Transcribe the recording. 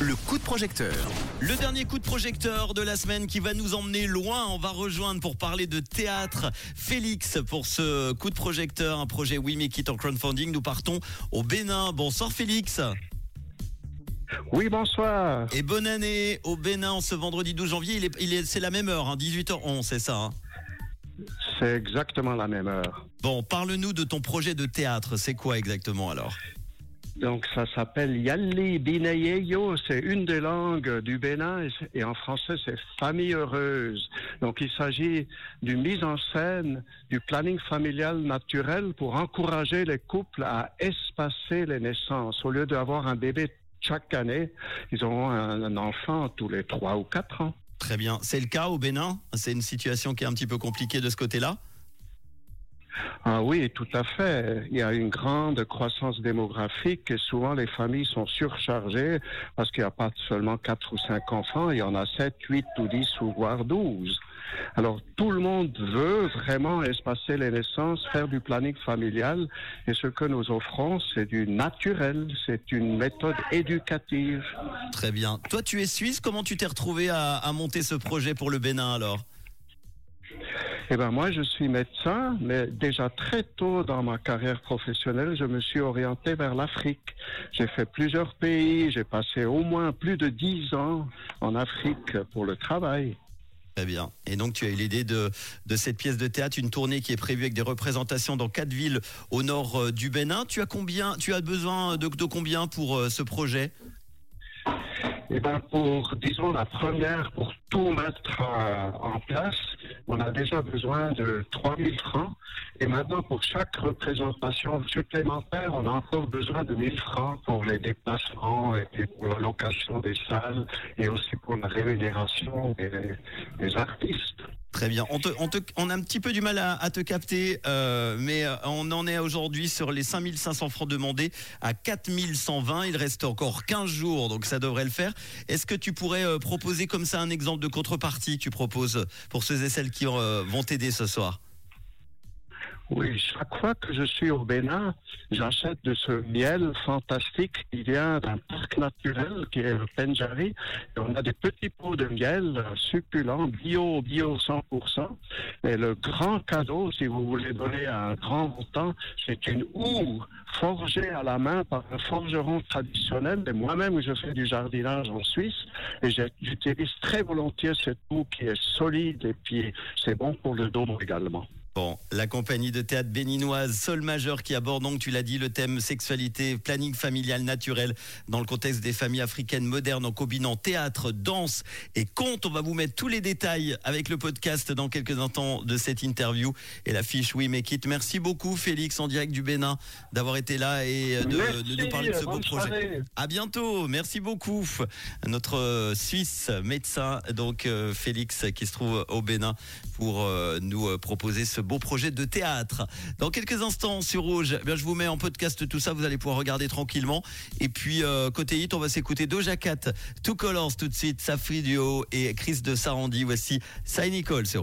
Le coup de projecteur. Le dernier coup de projecteur de la semaine qui va nous emmener loin. On va rejoindre pour parler de théâtre Félix pour ce coup de projecteur, un projet We Make It en crowdfunding. Nous partons au Bénin. Bonsoir Félix. Oui, bonsoir. Et bonne année au Bénin ce vendredi 12 janvier. Il est, c'est la même heure, hein, 18h11, c'est ça hein? C'est exactement la même heure. Bon, parle-nous de ton projet de théâtre. C'est quoi exactement alors? Donc, ça s'appelle Yali Binayeyo. C'est une des langues du Bénin et, en français, c'est famille heureuse. Donc, il s'agit d'une mise en scène du planning familial naturel pour encourager les couples à espacer les naissances. Au lieu d'avoir un bébé chaque année, ils auront un enfant tous les trois ou quatre ans. Très bien. C'est le cas au Bénin? C'est une situation qui est un petit peu compliquée de ce côté-là? Ah oui, tout à fait. Il y a une grande croissance démographique et souvent les familles sont surchargées parce qu'il n'y a pas seulement quatre ou cinq enfants, il y en a sept, huit ou dix ou voire douze. Alors tout le monde veut vraiment espacer les naissances, faire du planning familial et ce que nous offrons, c'est du naturel, c'est une méthode éducative. Très bien. Toi, tu es suisse. Comment tu t'es retrouvé à, à monter ce projet pour le Bénin alors? Eh ben moi, je suis médecin, mais déjà très tôt dans ma carrière professionnelle, je me suis orienté vers l'Afrique. J'ai fait plusieurs pays, j'ai passé au moins plus de dix ans en Afrique pour le travail. Très bien. Et donc, tu as eu l'idée de, de cette pièce de théâtre, une tournée qui est prévue avec des représentations dans quatre villes au nord euh, du Bénin. Tu as combien Tu as besoin de, de combien pour euh, ce projet? Eh ben pour, disons, la première, pour tout mettre euh, en place, on a déjà besoin de 3000 francs. Et maintenant, pour chaque représentation supplémentaire, on a encore besoin de 1000 francs pour les déplacements et pour la location des salles et aussi pour la rémunération des artistes. Très bien. On, a un petit peu du mal à, te capter, euh, mais euh, on en est aujourd'hui sur les 5500 francs demandés à 4120. Il reste encore 15 jours, donc ça devrait le faire. Est-ce que tu pourrais euh, proposer comme ça un exemple de contrepartie tu proposes pour ceux et celles qui vont t'aider ce soir? Oui, chaque fois que je suis au Bénin, j'achète de ce miel fantastique qui vient d'un parc naturel qui est le Pendjari. Et on a des petits pots de miel succulents, bio, bio 100%. Et le grand cadeau, si vous voulez donner un grand montant, c'est une houe forgée à la main par un forgeron traditionnel. Et moi-même, je fais du jardinage en Suisse et j'utilise très volontiers cette houe qui est solide et puis c'est bon pour le dos également. Bon, la compagnie de théâtre béninoise Sol Majeur qui aborde donc, tu l'as dit, le thème sexualité, planning familial naturel dans le contexte des familles africaines modernes en combinant théâtre, danse et conte. On va vous mettre tous les détails avec le podcast dans quelques instants de cette interview et la fiche We Make It. Merci beaucoup Félix en direct du Bénin d'avoir été là et de, Merci, de nous parler de ce beau projet. soirée. À bientôt, merci beaucoup. Notre euh, Suisse médecin, donc euh, Félix, qui se trouve au Bénin pour euh, nous euh, proposer ce beau projet de théâtre. Dans quelques instants sur Rouge, eh bien, je vous mets en podcast tout ça, vous allez pouvoir regarder tranquillement. Et puis euh, côté hit, on va s'écouter Doja Cat, Two Colors tout de suite, Safri Duo et Chris de Sarandi. Voici Saint Nicole sur